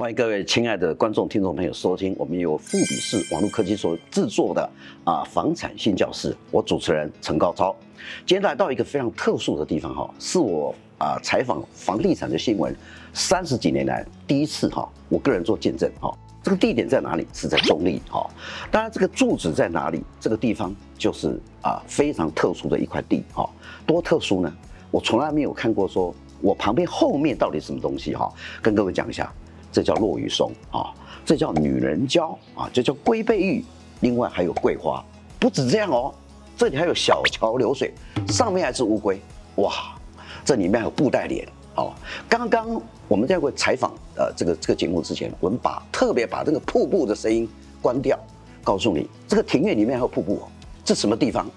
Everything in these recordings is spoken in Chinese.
欢迎各位亲爱的观众、听众朋友收听我们由富比士网络科技所制作的啊房产新教室，我主持人陈高超。今天来到一个非常特殊的地方哈，是我啊采访房地产的新闻三十几年来第一次哈，我个人做见证哈。这个地点在哪里？是在中立哈。当然，这个住址在哪里？这个地方就是啊非常特殊的一块地哈。多特殊呢？我从来没有看过，说我旁边后面到底什么东西哈？跟各位讲一下。这叫落玉松啊，这叫女人蕉啊，这叫龟背玉，另外还有桂花。不止这样哦，这里还有小桥流水，上面还是乌龟。哇，这里面还有布袋莲哦。刚刚我们在过采访呃这个这个节目之前，我们把特别把这个瀑布的声音关掉，告诉你这个庭院里面还有瀑布。这什么地方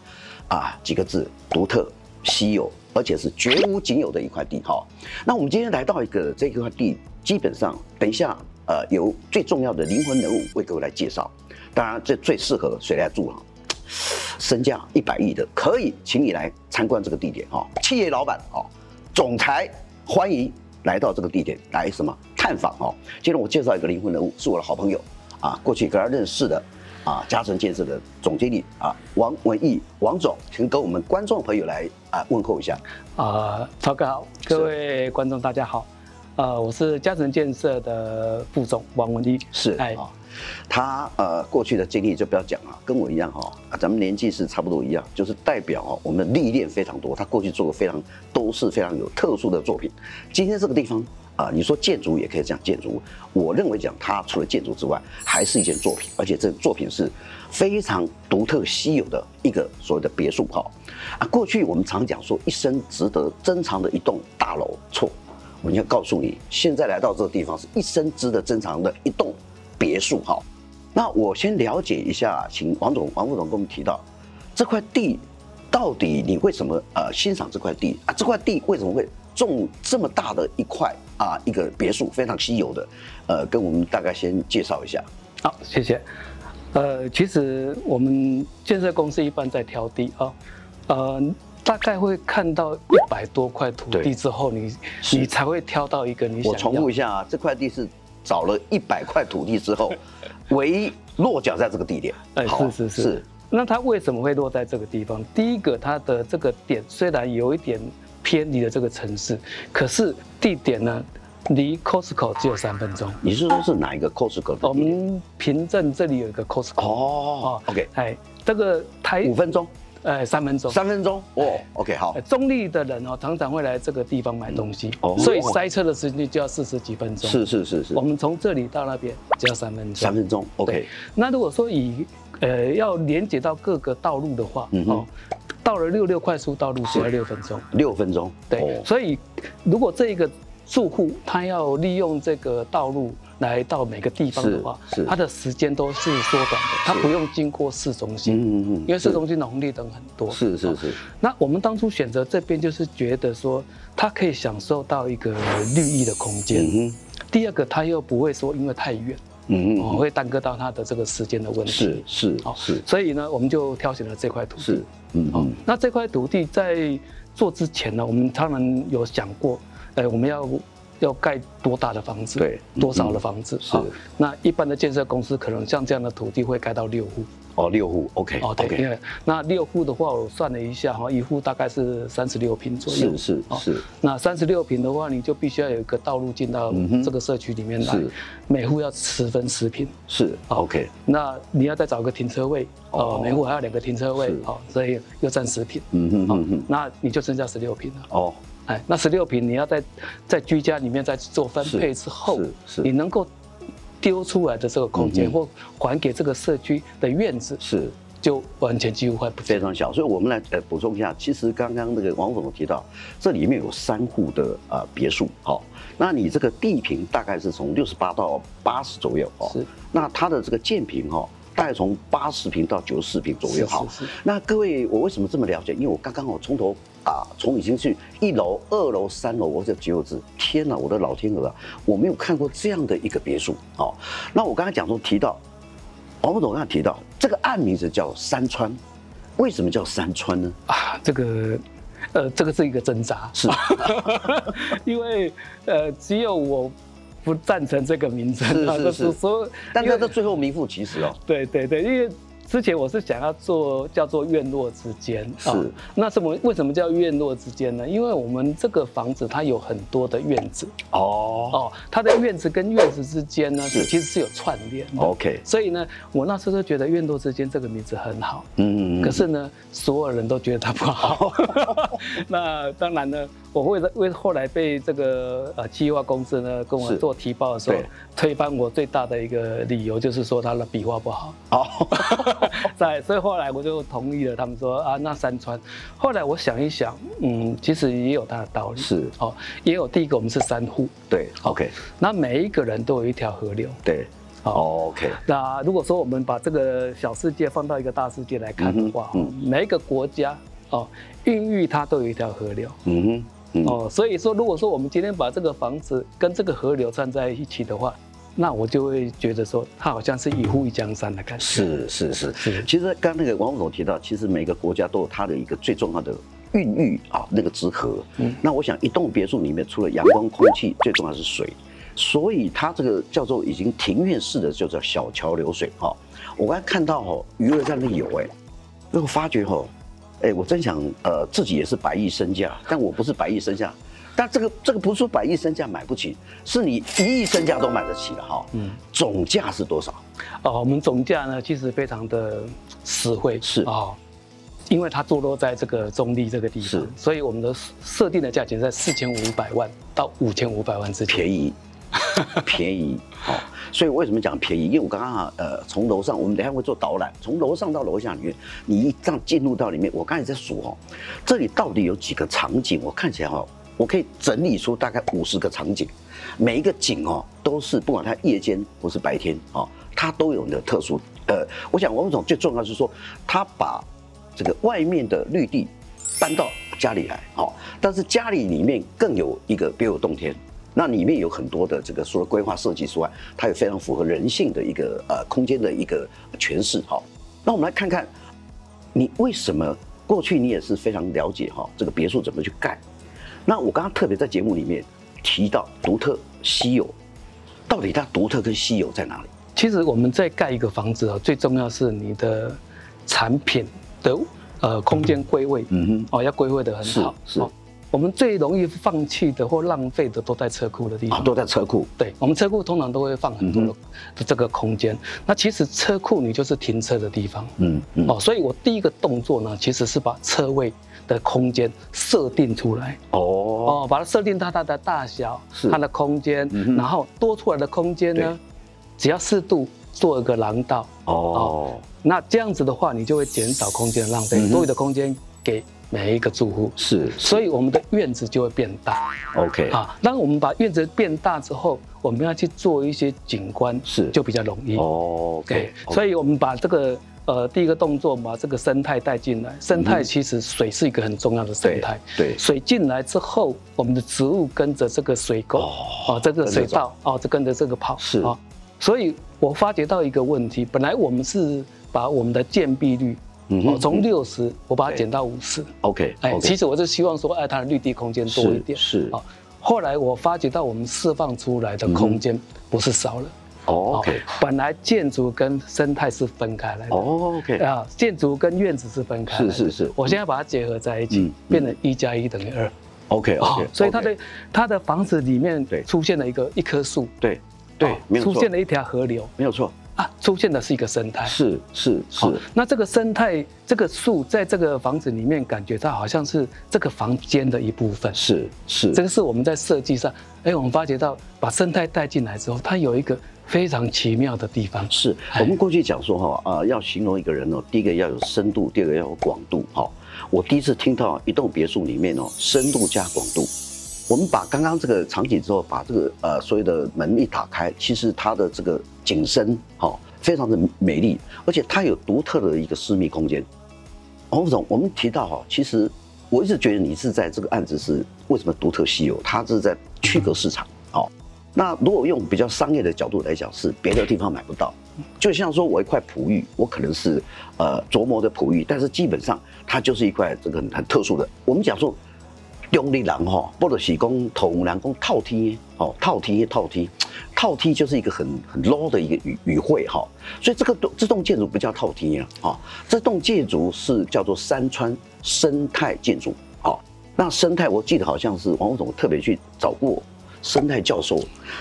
啊？几个字：独特、稀有，而且是绝无仅有的一块地哈。那我们今天来到一个这一块地。基本上，等一下，呃，由最重要的灵魂人物为各位来介绍。当然，这最适合谁来住啊？身价一百亿的，可以请你来参观这个地点哈。企业老板哦，总裁，欢迎来到这个地点来什么探访哦。今天我介绍一个灵魂人物，是我的好朋友啊，过去跟他认识的啊，嘉诚建设的总经理啊，王文义王总，请跟我们观众朋友来啊问候一下。啊，超哥好，各位观众大家好。呃，我是嘉诚建设的副总王文一，是哎，他呃过去的经历就不要讲了，跟我一样哈，咱们年纪是差不多一样，就是代表哦，我们的历练非常多，他过去做过非常都是非常有特殊的作品。今天这个地方啊，你说建筑也可以讲建筑，我认为讲它除了建筑之外，还是一件作品，而且这个作品是非常独特稀有的一个所谓的别墅哈啊。过去我们常讲说一生值得珍藏的一栋大楼，错。我要告诉你，现在来到这个地方是一生值得珍藏的一栋别墅。哈，那我先了解一下，请王总、王副总跟我们提到这块地，到底你为什么呃欣赏这块地啊？这块地为什么会种这么大的一块啊？一个别墅非常稀有的，呃，跟我们大概先介绍一下。好，谢谢。呃，其实我们建设公司一般在挑地啊，呃。大概会看到一百多块土地之后，你你才会挑到一个你想要。我重复一下啊，这块地是找了一百块土地之后，唯一落脚在这个地点。哎，是是是，是。那它为什么会落在这个地方？第一个，它的这个点虽然有一点偏离了这个城市，可是地点呢，离 Costco 只有三分钟。你是说是哪一个 Costco？我们平镇这里有一个 Costco。哦，OK，哎，这个台五分钟。呃，三分钟，三分钟哦，OK，好。中立的人哦，常常会来这个地方买东西，哦，所以塞车的时间就要四十几分钟。是是是是。我们从这里到那边只要三分钟。三分钟，OK。那如果说以呃要连接到各个道路的话，嗯哦，到了六六快速道路只要六分钟。六分钟，对。所以如果这一个住户他要利用这个道路。来到每个地方的话，它的时间都是缩短的，它不用经过市中心，嗯嗯嗯，因为市中心的红绿灯很多，是是是。那我们当初选择这边，就是觉得说它可以享受到一个绿意的空间，嗯，第二个，它又不会说因为太远，嗯嗯，会耽搁到它的这个时间的问题，是是哦是。所以呢，我们就挑选了这块土地，是，嗯嗯。那这块土地在做之前呢，我们当然有想过，呃，我们要。要盖多大的房子？对，多少的房子？是。那一般的建设公司可能像这样的土地会盖到六户。哦，六户，OK。哦，对，因为那六户的话，我算了一下哈，一户大概是三十六平左右。是是是。那三十六平的话，你就必须要有一个道路进到这个社区里面来。是。每户要十分十平。是，OK。那你要再找个停车位，哦，每户还要两个停车位，哦，所以又占十平。嗯嗯嗯嗯。那你就剩下十六平了。哦。哎，那十六平你要在在居家里面再做分配之后，是是，你能够丢出来的这个空间或还给这个社区的院子，是就完全几乎快不非常小。所以我们来呃补充一下，其实刚刚那个王总提到，这里面有三户的呃别墅，好，那你这个地平大概是从六十八到八十左右哦，是，那它的这个建平哈。大概从八十平到九十四平左右。哈，那各位，我为什么这么了解？因为我刚刚我从头啊，从已经去一楼、二楼、三楼，我这几个字，天哪，我的老天鹅啊！我没有看过这样的一个别墅。哦，那我刚才讲说提到，王副总刚才提到这个案名字叫山川，为什么叫山川呢？啊，这个，呃，这个是一个挣扎，是，因为呃，只有我。不赞成这个名称，是是是，说，但是这最后名副其实哦。对对对，因为。之前我是想要做叫做院落之间，是、哦。那什么？为什么叫院落之间呢？因为我们这个房子它有很多的院子。哦。哦，它的院子跟院子之间呢，是其实是有串联。OK。所以呢，我那时候就觉得院落之间这个名字很好。嗯嗯。可是呢，所有人都觉得它不好。那当然呢。我为了为后来被这个呃计划公司呢跟我做提报的时候，推翻我最大的一个理由就是说他的笔画不好。哦，在所以后来我就同意了，他们说啊那山川。后来我想一想，嗯，其实也有它的道理。是哦，也有第一个我们是山户。对，OK。那每一个人都有一条河流。对，好，OK。那如果说我们把这个小世界放到一个大世界来看的话，嗯，每一个国家哦，孕育它都有一条河流。嗯哼。哦，所以说，如果说我们今天把这个房子跟这个河流站在一起的话，那我就会觉得说，它好像是一户一江山的感觉。是是是是。其实刚刚那个王副总提到，其实每个国家都有它的一个最重要的孕育啊，那个之河。嗯。那我想，一栋别墅里面除了阳光、空气，最重要是水，所以它这个叫做已经庭院式的，就叫小桥流水哈。我刚才看到哈，鱼儿在那里游哎，那我发觉哈。哎，我真想，呃，自己也是百亿身价，但我不是百亿身价，但这个这个不是说百亿身价买不起，是你一亿身价都买得起的哈。嗯，总价是多少？哦，我们总价呢，其实非常的实惠，是啊、哦，因为它坐落在这个中立这个地方，是，所以我们的设定的价钱在四千五百万到五千五百万之间，便宜。便宜，好，所以为什么讲便宜？因为我刚刚啊，呃，从楼上，我们等下会做导览，从楼上到楼下里面，你一这样进入到里面，我刚才在数哦，这里到底有几个场景？我看起来哈，我可以整理出大概五十个场景，每一个景哦，都是不管它夜间或是白天哦，它都有的特殊。呃，我想王总最重要是说，他把这个外面的绿地搬到家里来，好，但是家里里面更有一个别有洞天。那里面有很多的这个除了规划设计之外，它也非常符合人性的一个呃空间的一个诠释哈。那我们来看看，你为什么过去你也是非常了解哈这个别墅怎么去盖？那我刚刚特别在节目里面提到独特稀有，到底它独特跟稀有在哪里？其实我们在盖一个房子啊，最重要是你的产品的呃空间归位，嗯哼，哦要归位的很好，是。是我们最容易放弃的或浪费的都在车库的地方，都在车库。对，我们车库通常都会放很多的这个空间。那其实车库你就是停车的地方。嗯嗯。哦，所以我第一个动作呢，其实是把车位的空间设定出来。哦哦，把它设定它它的大小，它的空间，然后多出来的空间呢，只要适度做一个廊道。哦。那这样子的话，你就会减少空间的浪费，多余的空间给。每一个住户是，所以我们的院子就会变大。OK 啊，当我们把院子变大之后，我们要去做一些景观，是就比较容易。OK，所以我们把这个呃第一个动作，把这个生态带进来。生态其实水是一个很重要的生态。对，水进来之后，我们的植物跟着这个水沟啊，这个水道啊，就跟着这个跑。是啊，所以我发觉到一个问题，本来我们是把我们的建蔽率。哦，从六十我把它减到五十。OK，哎，其实我是希望说，哎，它的绿地空间多一点。是。啊，后来我发觉到我们释放出来的空间不是少了。OK。本来建筑跟生态是分开来的。OK。啊，建筑跟院子是分开。是是是。我现在把它结合在一起，变成一加一等于二。OK OK。所以它的它的房子里面出现了一个一棵树。对对，出现了一条河流。没有错。啊，出现的是一个生态，是是是。那这个生态，这个树在这个房子里面，感觉到好像是这个房间的一部分。是是，这个是我们在设计上，哎，我们发觉到把生态带进来之后，它有一个非常奇妙的地方。是我们过去讲说哈啊，要形容一个人哦，第一个要有深度，第二个要有广度。哈，我第一次听到一栋别墅里面哦，深度加广度。我们把刚刚这个场景之后，把这个呃所有的门一打开，其实它的这个景深好，非常的美丽，而且它有独特的一个私密空间。王副总，我们提到哈，其实我一直觉得你是在这个案子是为什么独特稀有？它是在区隔市场。好，那如果用比较商业的角度来讲，是别的地方买不到。就像说我一块璞玉，我可能是呃琢磨的璞玉，但是基本上它就是一块这个很特殊的。我们讲说。中坜人哈，或者是讲同人讲套梯哦，套梯套梯，套梯就是一个很很 low 的一个语语汇哈，所以这个这栋建筑不叫套梯啊，哦，这栋建筑是叫做山川生态建筑，好，那生态我记得好像是王总特别去找过生态教授，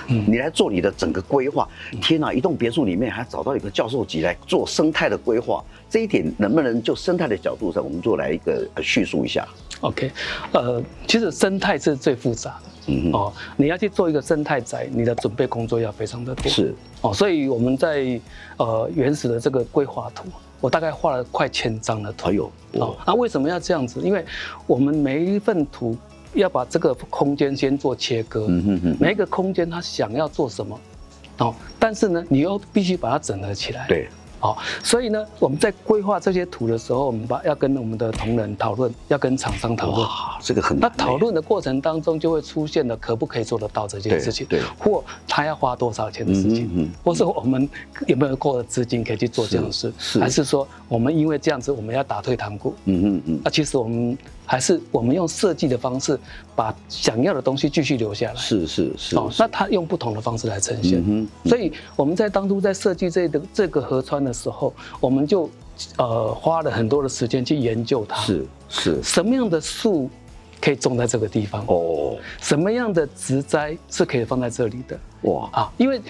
嗯，你来做你的整个规划，天哪，一栋别墅里面还找到一个教授级来做生态的规划，这一点能不能就生态的角度上，我们做来一个叙述一下？OK，呃，其实生态是最复杂的，嗯哦，你要去做一个生态宅，你的准备工作要非常的多，是。哦，所以我们在呃原始的这个规划图，我大概画了快千张的图，还有哦，那为什么要这样子？因为我们每一份图要把这个空间先做切割，嗯哼哼，每一个空间他想要做什么，哦，但是呢，你又必须把它整合起来，对。好，所以呢，我们在规划这些图的时候，我们把要跟我们的同仁讨论，要跟厂商讨论。哇，这个很那讨论的过程当中，就会出现了可不可以做得到这件事情，对，或他要花多少钱的事情，嗯，或是我们有没有够的资金可以去做这样的事，是，还是说我们因为这样子我们要打退堂鼓？嗯嗯嗯。那其实我们。还是我们用设计的方式，把想要的东西继续留下来。是是是。哦，那他用不同的方式来呈现。嗯哼。所以我们在当初在设计这个这个河川的时候，我们就呃花了很多的时间去研究它。是是。什么样的树可以种在这个地方？哦。什么样的植栽是可以放在这里的？哇啊！因为。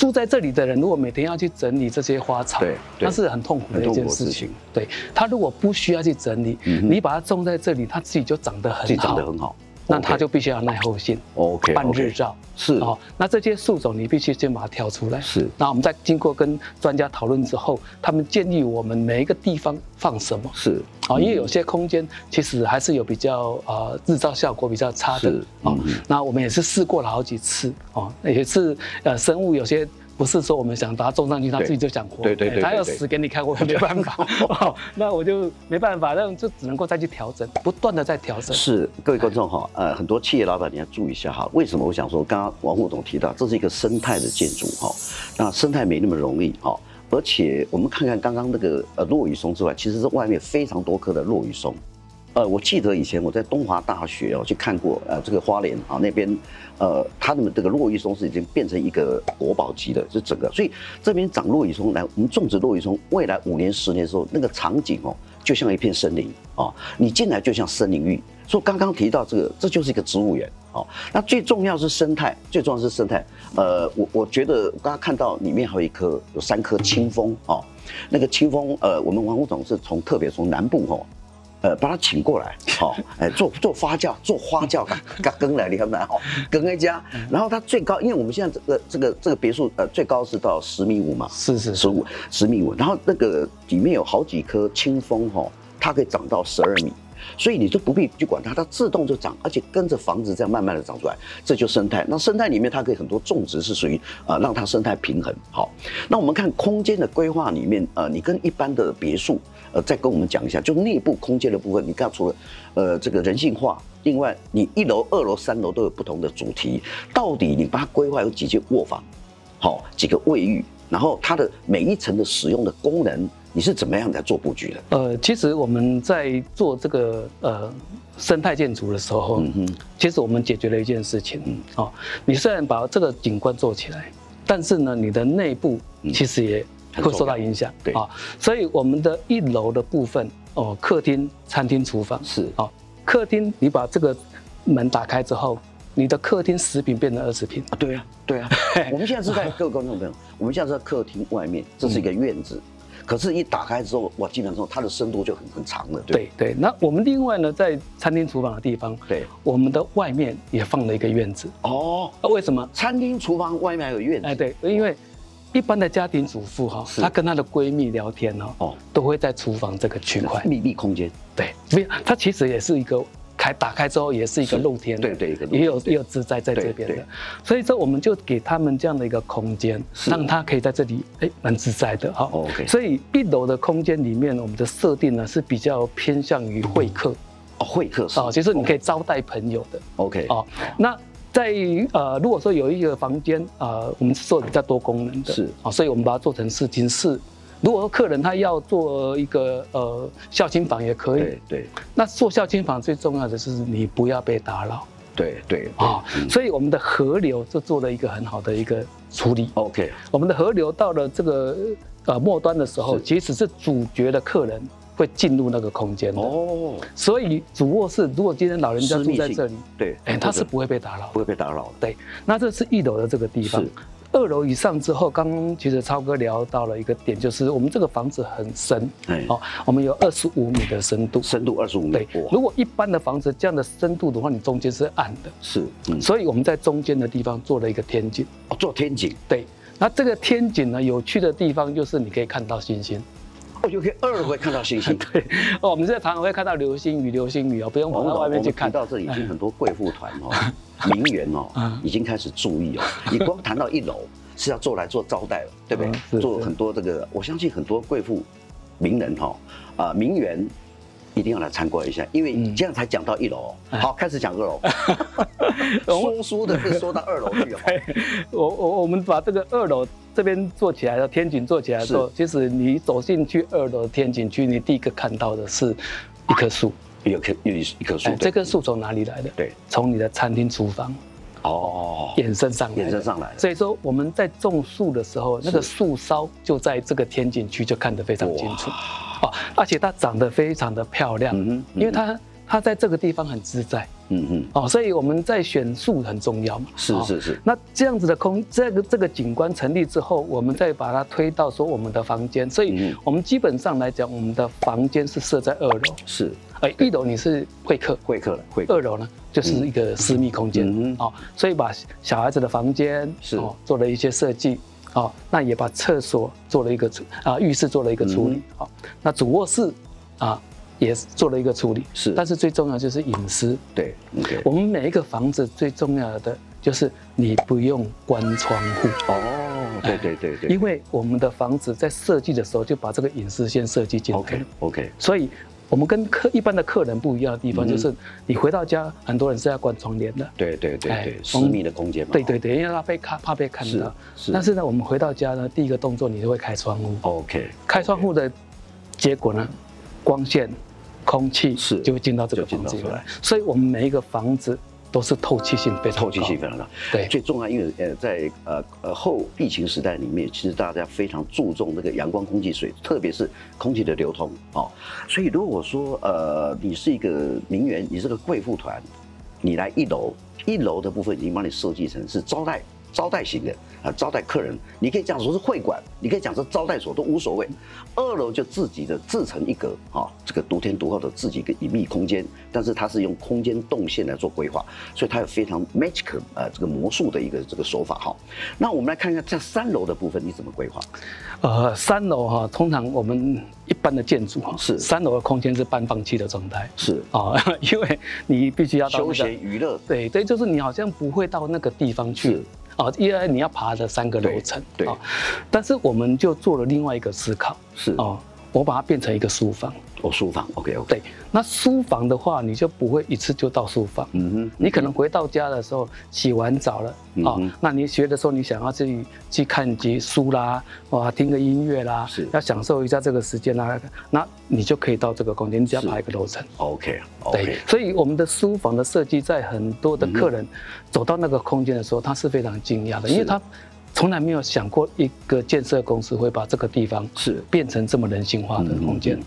住在这里的人，如果每天要去整理这些花草，对，那是很痛苦的一件事情。对，他如果不需要去整理，嗯、你把它种在这里，它自己就长得很好，自己长得很好。那它就必须要耐候性，OK，半日照是哦。那这些树种你必须先把它挑出来，是。那我们在经过跟专家讨论之后，他们建议我们每一个地方放什么，是啊，因为有些空间其实还是有比较呃日照效果比较差的啊。那我们也是试过了好几次哦，也是呃生物有些。不是说我们想把它种上去，它自己就想活。对对对，它要死给你看，我也没办法。哦，那我就没办法，那就只能够再去调整，不断的在调整。是各位观众哈，呃，很多企业老板你要注意一下哈。为什么我想说，刚刚王副总提到，这是一个生态的建筑哈。那生态没那么容易哈，而且我们看看刚刚那个呃落羽松之外，其实是外面非常多棵的落羽松。呃，我记得以前我在东华大学哦去看过，呃，这个花莲啊那边，呃，他们这个落羽松是已经变成一个国宝级的，是整个，所以这边长落羽松来，我们种植落羽松，未来五年、十年的时候，那个场景哦，就像一片森林哦，你进来就像森林浴。所以刚刚提到这个，这就是一个植物园哦。那最重要是生态，最重要是生态。呃，我我觉得我刚刚看到里面还有一棵，有三棵清风哦，那个清风，呃，我们王副总是从特别从南部哦。呃，把他请过来，好，哎，做做发酵，做花酵，嘎耕来，你看没？好，耕一家，然后它最高，因为我们现在这个这个这个别墅，呃，最高是到十米五嘛，是是十五十米五，然后那个里面有好几棵清风哈，它可以长到十二米。所以你就不必去管它，它自动就长，而且跟着房子这样慢慢的长出来，这就生态。那生态里面它可以很多种植是属于呃让它生态平衡。好，那我们看空间的规划里面，呃，你跟一般的别墅，呃，再跟我们讲一下，就内部空间的部分，你看除了呃这个人性化，另外你一楼、二楼、三楼都有不同的主题，到底你把它规划有几间卧房，好，几个卫浴，然后它的每一层的使用的功能。你是怎么样来做布局的？呃，其实我们在做这个呃生态建筑的时候，嗯哼，其实我们解决了一件事情，嗯，哦，你虽然把这个景观做起来，但是呢，你的内部其实也会受到影响，对啊，所以我们的一楼的部分，哦，客厅、餐厅、厨房是啊，客厅你把这个门打开之后，你的客厅十坪变成二十平啊，对啊，对啊，我们现在是在各位观众朋友，我们现在是在客厅外面，这是一个院子。可是，一打开之后，哇，基本上它的深度就很很长了。对对，那我们另外呢，在餐厅厨房的地方，对，我们的外面也放了一个院子。哦，那为什么？餐厅厨房外面还有院子？哎，对，因为一般的家庭主妇哈，她跟她的闺蜜聊天哦，都会在厨房这个区块。秘密闭空间。对，没有，它其实也是一个。开打开之后也是一个露天，对对，也有也有自在在这边的，所以说我们就给他们这样的一个空间，让他可以在这里哎蛮自在的哈。OK，所以一楼的空间里面，我们的设定呢是比较偏向于会客。哦，会客哦，其实你可以招待朋友的。OK，哦，那在呃如果说有一个房间啊，我们是做比较多功能的，是啊，所以我们把它做成视听室。如果说客人他要做一个呃孝亲房也可以。对对。那做孝亲房最重要的是你不要被打扰。对对啊、哦嗯，所以我们的河流就做了一个很好的一个处理。OK，我们的河流到了这个呃末端的时候，即使是主角的客人会进入那个空间的。哦，所以主卧室如果今天老人家住在这里，对，哎，他是不会被打扰，不会被打扰。对，那这是一楼的这个地方。二楼以上之后，刚刚其实超哥聊到了一个点，就是我们这个房子很深，哦，我们有二十五米的深度，深度二十五米。对，如果一般的房子这样的深度的话，你中间是暗的，是，嗯，所以我们在中间的地方做了一个天井，哦，做天井，对，那这个天井呢，有趣的地方就是你可以看到星星，哦，就可以二楼会看到星星，对，哦，我们现在常常会看到流星雨，流星雨哦，不用跑到外面去看。到这已经很多贵妇团哦，名媛哦，已经开始注意哦，你光谈到一楼。是要做来做招待了，对不对？嗯、做很多这个，我相信很多贵妇、名人哈啊名媛一定要来参观一下，因为这样才讲到一楼。嗯、好，开始讲二楼。说书的是说到二楼去哈。我我我们把这个二楼这边做起来的天井做起来的时候，其实你走进去二楼的天井区，你第一个看到的是一棵树，一棵一一棵树。这棵树从哪里来的？对，从你的餐厅厨房。哦，衍生上来，衍生上来。所以说我们在种树的时候，那个树梢就在这个天井区就看得非常清楚，哦，而且它长得非常的漂亮，嗯，因为它它在这个地方很自在，嗯嗯，哦，所以我们在选树很重要嘛，是是是。那这样子的空，这个这个景观成立之后，我们再把它推到说我们的房间，所以我们基本上来讲，我们的房间是设在二楼，是。哎，一楼你是会客，会客了，会。二楼呢，就是一个私密空间，嗯，哦，所以把小孩子的房间是。哦做了一些设计，哦，那也把厕所做了一个啊浴室做了一个处理，好，那主卧室啊也做了一个处理，是，但是最重要就是隐私，对，我们每一个房子最重要的就是你不用关窗户，哦，对对对对，因为我们的房子在设计的时候就把这个隐私先设计进来，OK OK，所以。我们跟客一般的客人不一样的地方，就是你回到家，很多人是要关窗帘的。对对对对，私密的空间嘛。对对对，因为他被看，怕被看到。是是。但是呢，我们回到家呢，第一个动作你就会开窗户。OK。开窗户的结果呢，光线、空气是就会进到这个房子来。所以我们每一个房子。都是透气性非常透气性非常大，对，最重要，因为呃，在呃呃后疫情时代里面，其实大家非常注重那个阳光、空气、水，特别是空气的流通哦。所以如果说呃你是一个名媛，你是个贵妇团，你来一楼，一楼的部分已经帮你设计成是招待。招待型的啊，招待客人，你可以讲说是会馆，你可以讲是招待所都无所谓。二楼就自己的自成一格啊，这个独天独厚的自己一个隐秘空间，但是它是用空间动线来做规划，所以它有非常 magic 呃这个魔术的一个这个手法哈。那我们来看一下在三楼的部分你怎么规划？呃，三楼哈，通常我们一般的建筑哈是三楼的空间是半放弃的状态，是啊，因为你必须要到休闲娱乐，对对，就是你好像不会到那个地方去。哦，因为你要爬的三个楼层，对，但是我们就做了另外一个思考，是哦，我把它变成一个书房。哦，书房，OK OK。对，那书房的话，你就不会一次就到书房。嗯哼。你可能回到家的时候洗完澡了，哦，那你学的时候你想要去去看几书啦，哇，听个音乐啦，是，要享受一下这个时间啦，那你就可以到这个空间，你只要爬一个楼层。OK。对，所以我们的书房的设计，在很多的客人走到那个空间的时候，他是非常惊讶的，因为他。从来没有想过一个建设公司会把这个地方是。变成这么人性化的空间，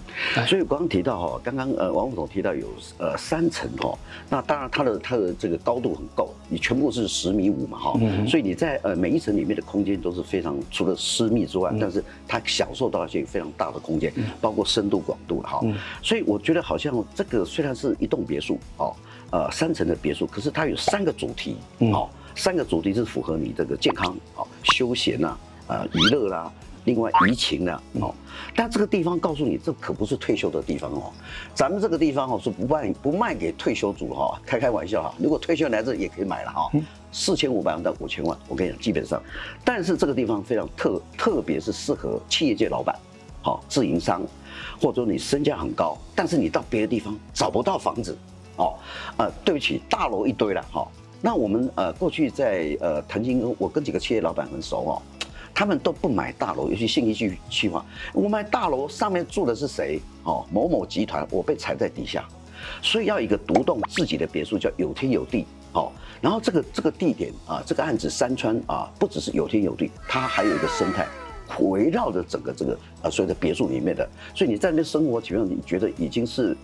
所以刚刚提到哈，刚刚呃王副总提到有呃三层哈，那当然它的它的这个高度很够，你全部是十米五嘛哈，所以你在呃每一层里面的空间都是非常除了私密之外，但是它享受到一些非常大的空间，包括深度广度哈，所以我觉得好像这个虽然是一栋别墅哦，呃三层的别墅，可是它有三个主题哦。三个主题是符合你这个健康、哦休闲呐、啊、娱乐啦，另外怡情啦，哦，但这个地方告诉你，这可不是退休的地方哦。咱们这个地方哦是不卖不卖给退休族哈，开开玩笑哈。如果退休来这也可以买了哈，四千五百万到五千万，我跟你讲，基本上。但是这个地方非常特，特别是适合企业界老板、好自营商，或者说你身价很高，但是你到别的地方找不到房子，哦，呃，对不起，大楼一堆了哈。那我们呃过去在呃曾经我跟几个企业老板很熟哦，他们都不买大楼，尤其信义区区嘛，我买大楼上面住的是谁？哦，某某集团，我被踩在底下，所以要一个独栋自己的别墅，叫有天有地。好，然后这个这个地点啊，这个案子山川啊，不只是有天有地，它还有一个生态，围绕着整个这个呃所有的别墅里面的，所以你在那生活，基本上你觉得已经是，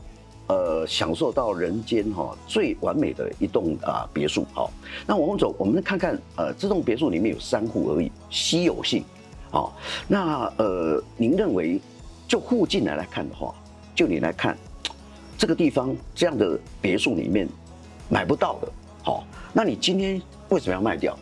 呃，享受到人间哈最完美的一栋啊别墅。好，那往后走，我们看看呃这栋别墅里面有三户而已，稀有性。好，那呃您认为就附近来来看的话，就你来看这个地方这样的别墅里面买不到的。好，那你今天为什么要卖掉？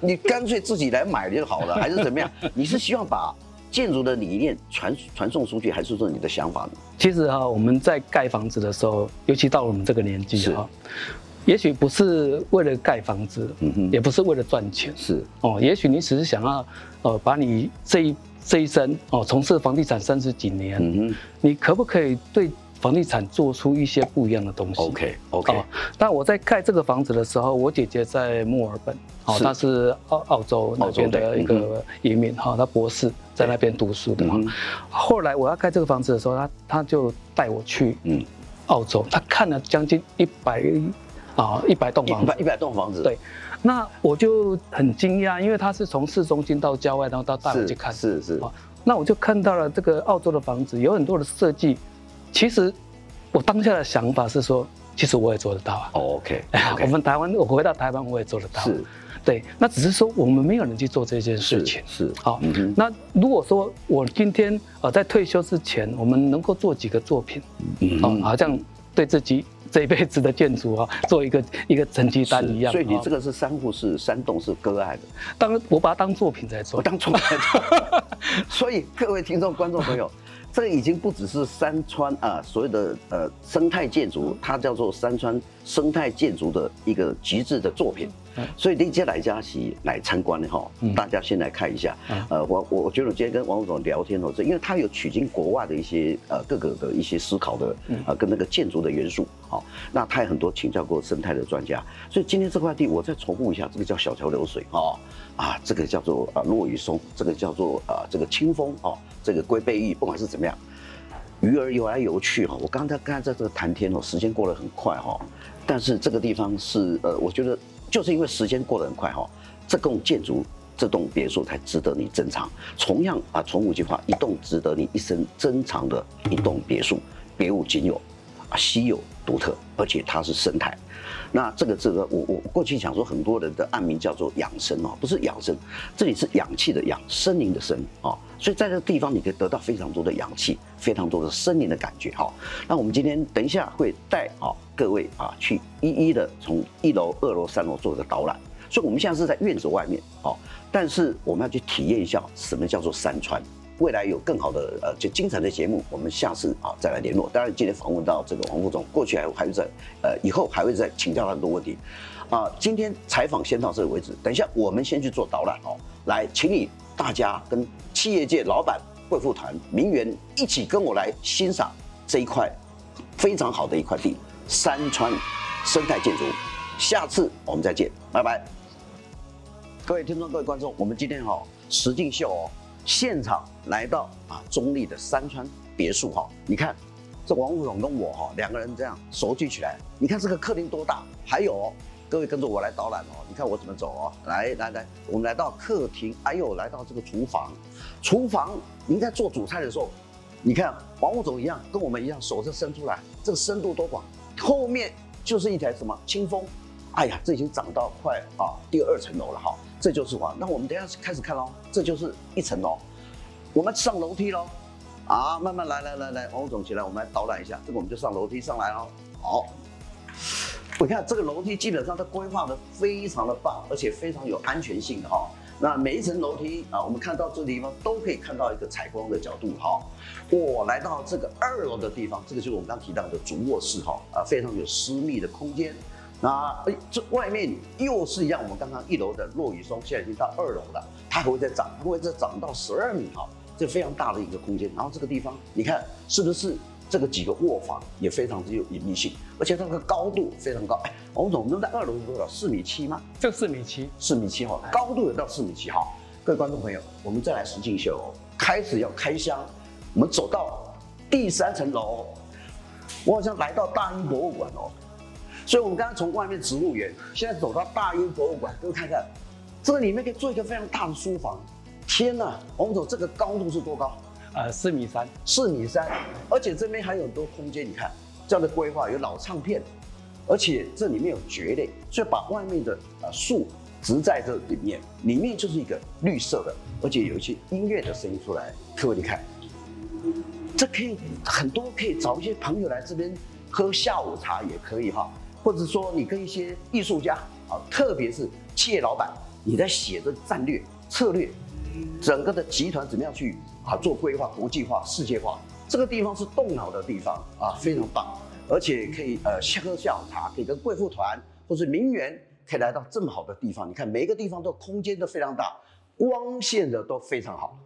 你干脆自己来买就好了，还是怎么样？你是希望把建筑的理念传传送出去，还是说你的想法呢？其实哈，我们在盖房子的时候，尤其到了我们这个年纪哈，也许不是为了盖房子，嗯哼，也不是为了赚钱，是哦，也许你只是想要呃，把你这一这一生哦，从事房地产三十几年，嗯哼，你可不可以对？房地产做出一些不一样的东西。OK OK。哦，但我在盖这个房子的时候，我姐姐在墨尔本，哦，她是澳澳洲那边的一个移民，哈，她博士在那边读书的。后来我要盖这个房子的时候，她她就带我去，嗯，澳洲，她看了将近一百啊一百栋房子，一百一百栋房子。对，那我就很惊讶，因为她是从市中心到郊外，然后到大陆去看，是是。那我就看到了这个澳洲的房子有很多的设计。其实我当下的想法是说，其实我也做得到啊。Oh, OK，, okay. 我们台湾，我回到台湾我也做得到。是，对，那只是说我们没有人去做这件事情。是，好，嗯。那如果说我今天呃在退休之前，我们能够做几个作品，嗯，哦，好像对自己这一辈子的建筑啊，做一个一个成绩单一样。所以你这个是三户是三栋是割爱的，当我把它当作品在做，我当作品在做。所以各位听众观众朋友。这已经不只是山川啊，所有的呃生态建筑，它叫做山川生态建筑的一个极致的作品。所以，你接来嘉熙来参观的哈，大家先来看一下。呃，我我我觉得我今天跟王副总聊天哦，这因为他有取经国外的一些呃各个的一些思考的呃跟那个建筑的元素。好，那他也很多请教过生态的专家。所以今天这块地我再重复一下，这个叫小桥流水哈啊，这个叫做啊落雨松，这个叫做啊这个清风哦。这个龟背玉，不管是怎么样，鱼儿游来游去哈。我刚才刚才在这个谈天哦，时间过得很快哈。但是这个地方是呃，我觉得就是因为时间过得很快哈，这栋建筑、这栋别墅才值得你珍藏。同样啊，重复一句话，一栋值得你一生珍藏的一栋别墅，别无仅有，啊，稀有独特，而且它是生态。那这个这个，我我过去讲说，很多人的暗名叫做养生哦，不是养生，这里是氧气的氧，森林的森哦，所以在这个地方你可以得到非常多的氧气，非常多的森林的感觉哈。那我们今天等一下会带啊各位啊去一一的从一楼、二楼、三楼做一个导览，所以我们现在是在院子外面哦，但是我们要去体验一下什么叫做山川。未来有更好的呃，就精彩的节目，我们下次啊再来联络。当然，今天访问到这个王副总，过去还还会在呃，以后还会再请教他很多问题。啊，今天采访先到这个为止。等一下，我们先去做导览哦。来，请你大家跟企业界老板、贵妇团、名媛一起跟我来欣赏这一块非常好的一块地——山川生态建筑。下次我们再见，拜拜。各位听众，各位观众，我们今天哈实境秀哦。现场来到啊，中立的山川别墅哈，你看这王副总跟我哈两个人这样手举起来，你看这个客厅多大？还有各位跟着我来导览哦，你看我怎么走哦？来来来，我们来到客厅，哎呦，来到这个厨房，厨房您在做主菜的时候，你看王副总一样跟我们一样手是伸出来，这个深度多广？后面就是一台什么清风，哎呀，这已经长到快啊第二层楼了哈。这就是房，那我们等下开始看喽。这就是一层楼，我们上楼梯喽。啊，慢慢来来来来，王总起来，我们来导览一下。这个我们就上楼梯上来喽。好，你看这个楼梯基本上它规划的非常的棒，而且非常有安全性哈。那每一层楼梯啊，我们看到这个地方都可以看到一个采光的角度哈。我来到这个二楼的地方，这个就是我们刚提到的主卧室哈，啊，非常有私密的空间。那哎，这外面又是一样，我们刚刚一楼的落雨松，现在已经到二楼了，它还会再涨，它会再涨到十二米哈，这非常大的一个空间。然后这个地方，你看是不是这个几个卧房也非常之有隐秘性，而且它的高度非常高。哎，王总，我们在二楼是多少？四米七吗？就四米七，四米七哈，高度有到四米七哈。各位观众朋友，我们再来实境秀，开始要开箱。我们走到第三层楼，我好像来到大英博物馆哦。所以，我们刚刚从外面植物园，现在走到大英博物馆，各位看看，这个里面可以做一个非常大的书房。天呐，我们走这个高度是多高？呃，四米三，四米三，而且这边还有很多空间。你看这样的规划，有老唱片，而且这里面有蕨类，所以把外面的呃树植在这里面，里面就是一个绿色的，而且有一些音乐的声音出来。各位你看，这可以很多可以找一些朋友来这边喝下午茶也可以哈。或者说，你跟一些艺术家啊，特别是企业老板，你在写的战略策略，整个的集团怎么样去啊做规划、国际化、世界化？这个地方是动脑的地方啊，非常棒，而且可以呃喝下午茶，可以跟贵妇团或者名媛可以来到这么好的地方。你看每一个地方都空间都非常大，光线的都非常好。